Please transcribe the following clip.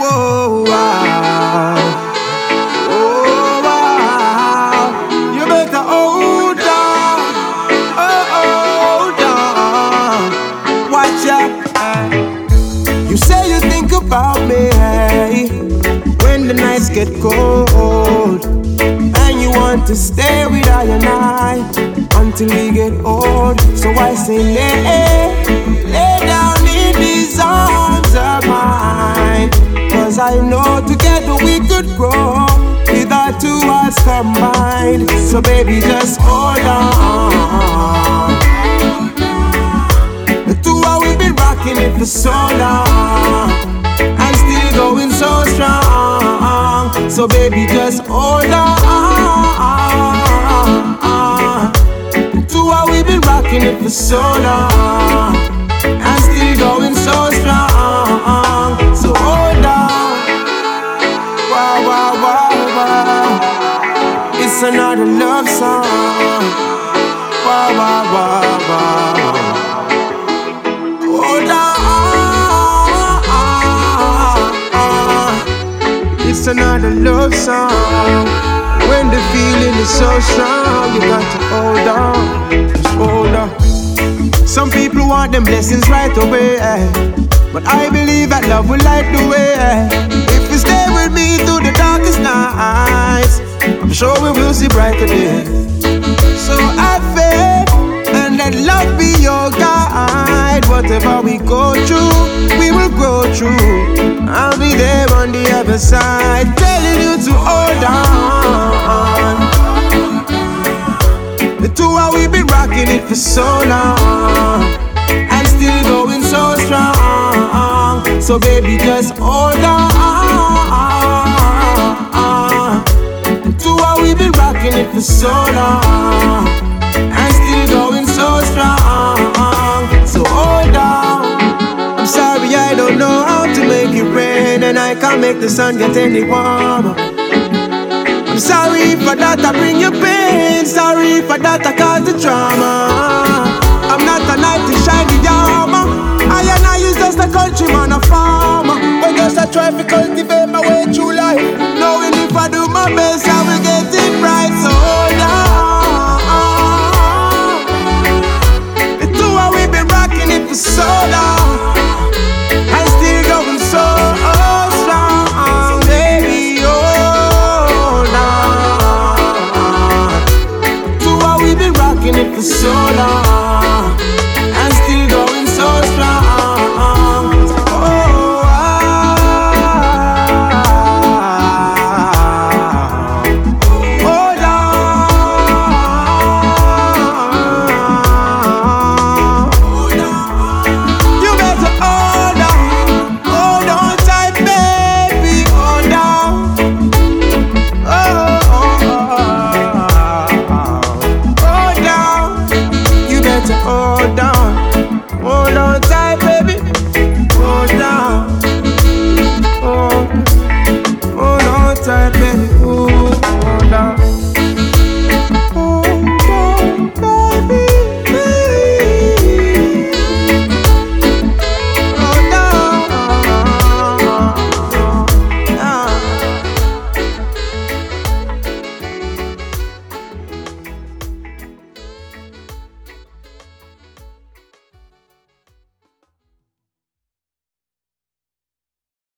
Wow. Oh, wow. You better hold on. Hold on. Watch out. You say you think about me when the nights get cold. And you want to stay with I and I until we get old. So I say, lay, I know together we could grow with our two hearts combined. So baby, just hold on. The two of we been rocking it for so long and still going so strong. So baby, just hold on. The two of we been rocking it for so long It's another love song. When the feeling is so strong, you got to hold on. Just hold on. Some people want them blessings right away. But I believe that love will light the way. If you stay with me through the darkest nights, I'm sure we will see brighter days. So I faith and let love be your guide. Whatever we go through, we will grow through. I'll be there on the other side, telling you to hold on. The two of we been rocking it for so long, and still going so strong. So baby, just hold on. The two of we been rocking it for so long, and I can't make the sun get any warmer. I'm sorry for that I bring you pain. Sorry for that I cause the drama. I'm not a knight shine the armor. I and I is just a countryman, a farmer. But just I try to cultivate my way through life. Knowing if I do my best, I for so long